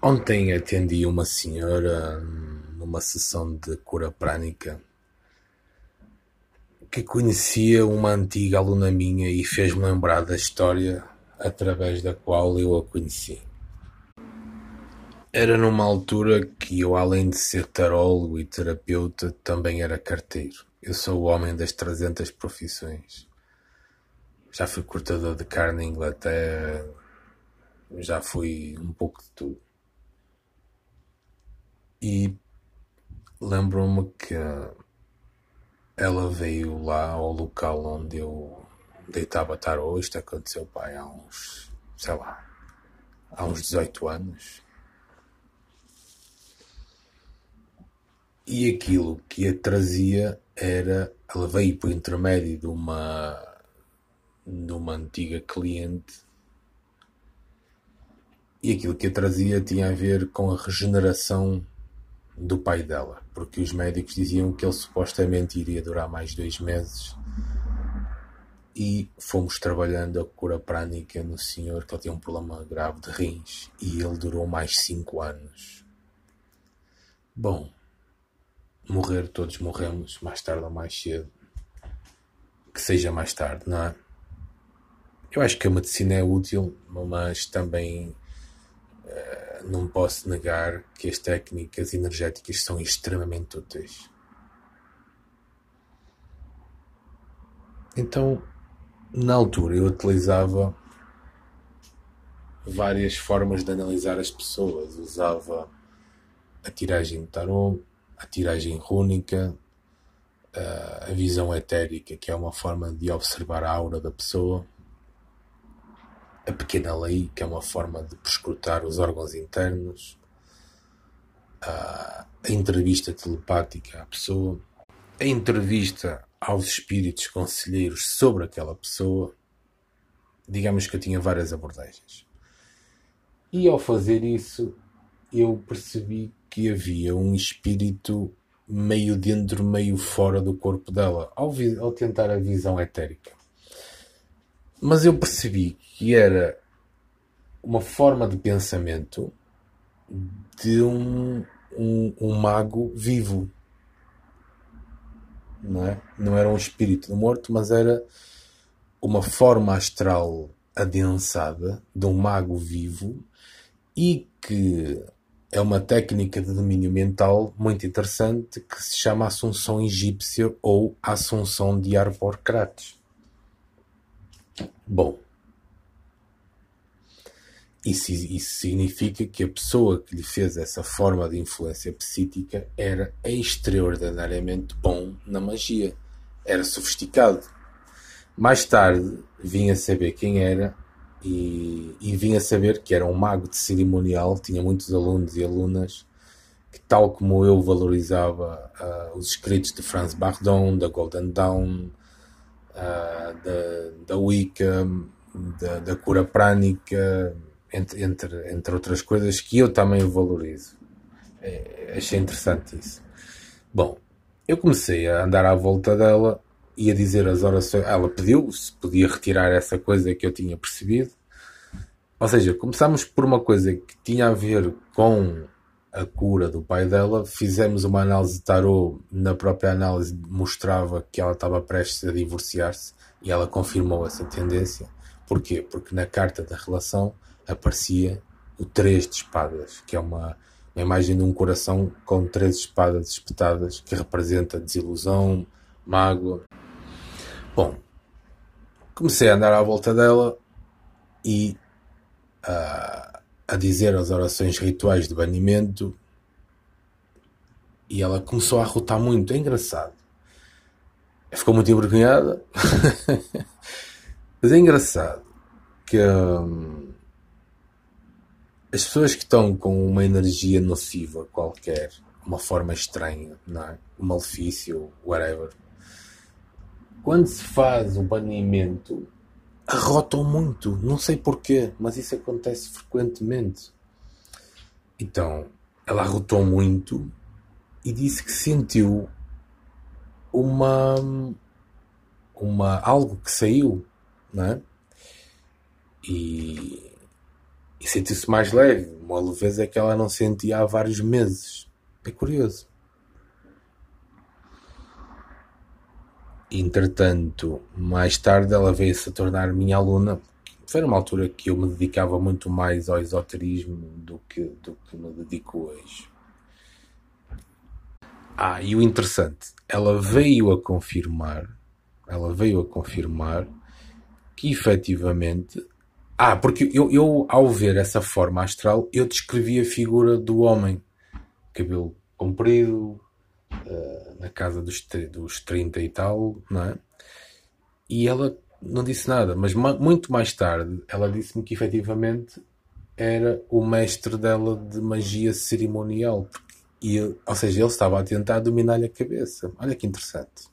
Ontem atendi uma senhora numa sessão de cura prânica que conhecia uma antiga aluna minha e fez-me lembrar da história através da qual eu a conheci. Era numa altura que eu, além de ser tarólogo e terapeuta, também era carteiro. Eu sou o homem das 300 profissões. Já fui cortador de carne em Inglaterra, já fui um pouco de tudo. E lembro-me que ela veio lá ao local onde eu deitava tarô. Isto aconteceu pai, há uns, sei lá, há uns 18 anos. E aquilo que a trazia era, ela veio por intermédio de uma, de uma antiga cliente e aquilo que a trazia tinha a ver com a regeneração do pai dela, porque os médicos diziam que ele supostamente iria durar mais dois meses e fomos trabalhando a cura prânica no senhor que ele tinha um problema grave de rins e ele durou mais cinco anos. Bom, morrer todos morremos, mais tarde ou mais cedo. Que seja mais tarde, não é? Eu acho que a medicina é útil, mas também não posso negar que as técnicas energéticas são extremamente úteis. Então, na altura, eu utilizava várias formas de analisar as pessoas. Usava a tiragem de tarot, a tiragem rúnica, a visão etérica, que é uma forma de observar a aura da pessoa a pequena lei, que é uma forma de prescrutar os órgãos internos, a, entrevista telepática à pessoa, a entrevista aos espíritos conselheiros sobre aquela pessoa. Digamos que eu tinha várias abordagens. E ao fazer isso, eu percebi que havia um espírito meio dentro, meio fora do corpo dela, ao, ao tentar a visão etérica. Mas eu percebi que era uma forma de pensamento de um, um, um mago vivo. Não, é? não era um espírito morto, mas era uma forma astral adensada de um mago vivo e que é uma técnica de domínio mental muito interessante que se chama Assunção Egípcia ou Assunção de Arborcrates. Bom, isso, isso significa que a pessoa que lhe fez essa forma de influência psíquica era extraordinariamente bom na magia, era sofisticado. Mais tarde vim a saber quem era e, e vim a saber que era um mago de cerimonial, tinha muitos alunos e alunas que, tal como eu, valorizava uh, os escritos de Franz Bardon, da Golden Dawn, da, da Wicca, da, da cura prânica, entre, entre, entre outras coisas que eu também valorizo. É, achei interessante isso. Bom, eu comecei a andar à volta dela e a dizer as orações. Ela pediu se podia retirar essa coisa que eu tinha percebido. Ou seja, começámos por uma coisa que tinha a ver com a cura do pai dela, fizemos uma análise de tarot, na própria análise mostrava que ela estava prestes a divorciar-se e ela confirmou essa tendência. Porquê? Porque na carta da relação aparecia o três de espadas, que é uma, uma imagem de um coração com três espadas espetadas, que representa desilusão, mágoa. Bom, comecei a andar à volta dela e uh, a dizer as orações rituais de banimento e ela começou a arrotar muito. É engraçado. Ficou muito envergonhada. Mas é engraçado que hum, as pessoas que estão com uma energia nociva qualquer, uma forma estranha, não é? um malefício, whatever, quando se faz o banimento, arrotam muito. Não sei porquê, mas isso acontece frequentemente. Então, ela arrotou muito e disse que sentiu uma uma algo que saiu, não é? E e sentiu-se mais leve. Uma leveza que ela não sentia há vários meses. É curioso. Entretanto, mais tarde ela veio-se a tornar minha aluna. Foi numa altura que eu me dedicava muito mais ao esoterismo do que, do que me dedico hoje. Ah, e o interessante, ela veio a confirmar, ela veio a confirmar que efetivamente. Ah, porque eu, eu ao ver essa forma astral, eu descrevi a figura do homem. Cabelo comprido, uh, na casa dos, dos 30 e tal, não é? E ela não disse nada, mas muito mais tarde ela disse-me que efetivamente era o mestre dela de magia cerimonial. E, ou seja, ele estava a tentar dominar-lhe a cabeça. Olha que interessante.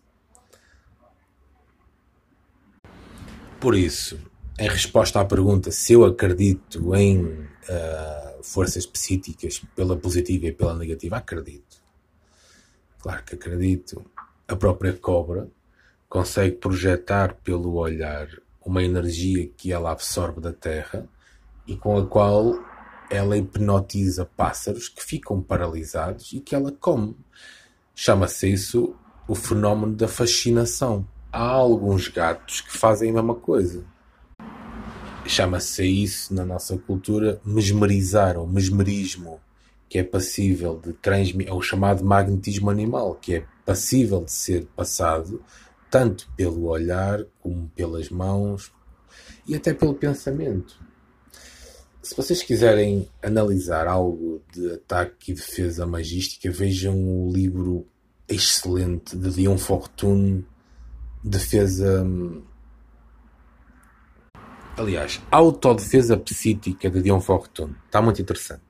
Por isso, em resposta à pergunta se eu acredito em uh, forças psíquicas pela positiva e pela negativa, acredito. Claro que acredito. A própria cobra consegue projetar pelo olhar uma energia que ela absorve da terra e com a qual ela hipnotiza pássaros que ficam paralisados e que ela come. Chama-se isso o fenómeno da fascinação. Há alguns gatos que fazem a mesma coisa. Chama-se isso na nossa cultura mesmerizar ou mesmerismo que é passível de transmitir, é o chamado magnetismo animal, que é passível de ser passado tanto pelo olhar como pelas mãos e até pelo pensamento. Se vocês quiserem analisar algo de ataque e defesa magística, vejam o livro excelente de Dion Fortune, Defesa. Aliás, Autodefesa Psíquica de Dion Fortune. Está muito interessante.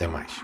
Até mais.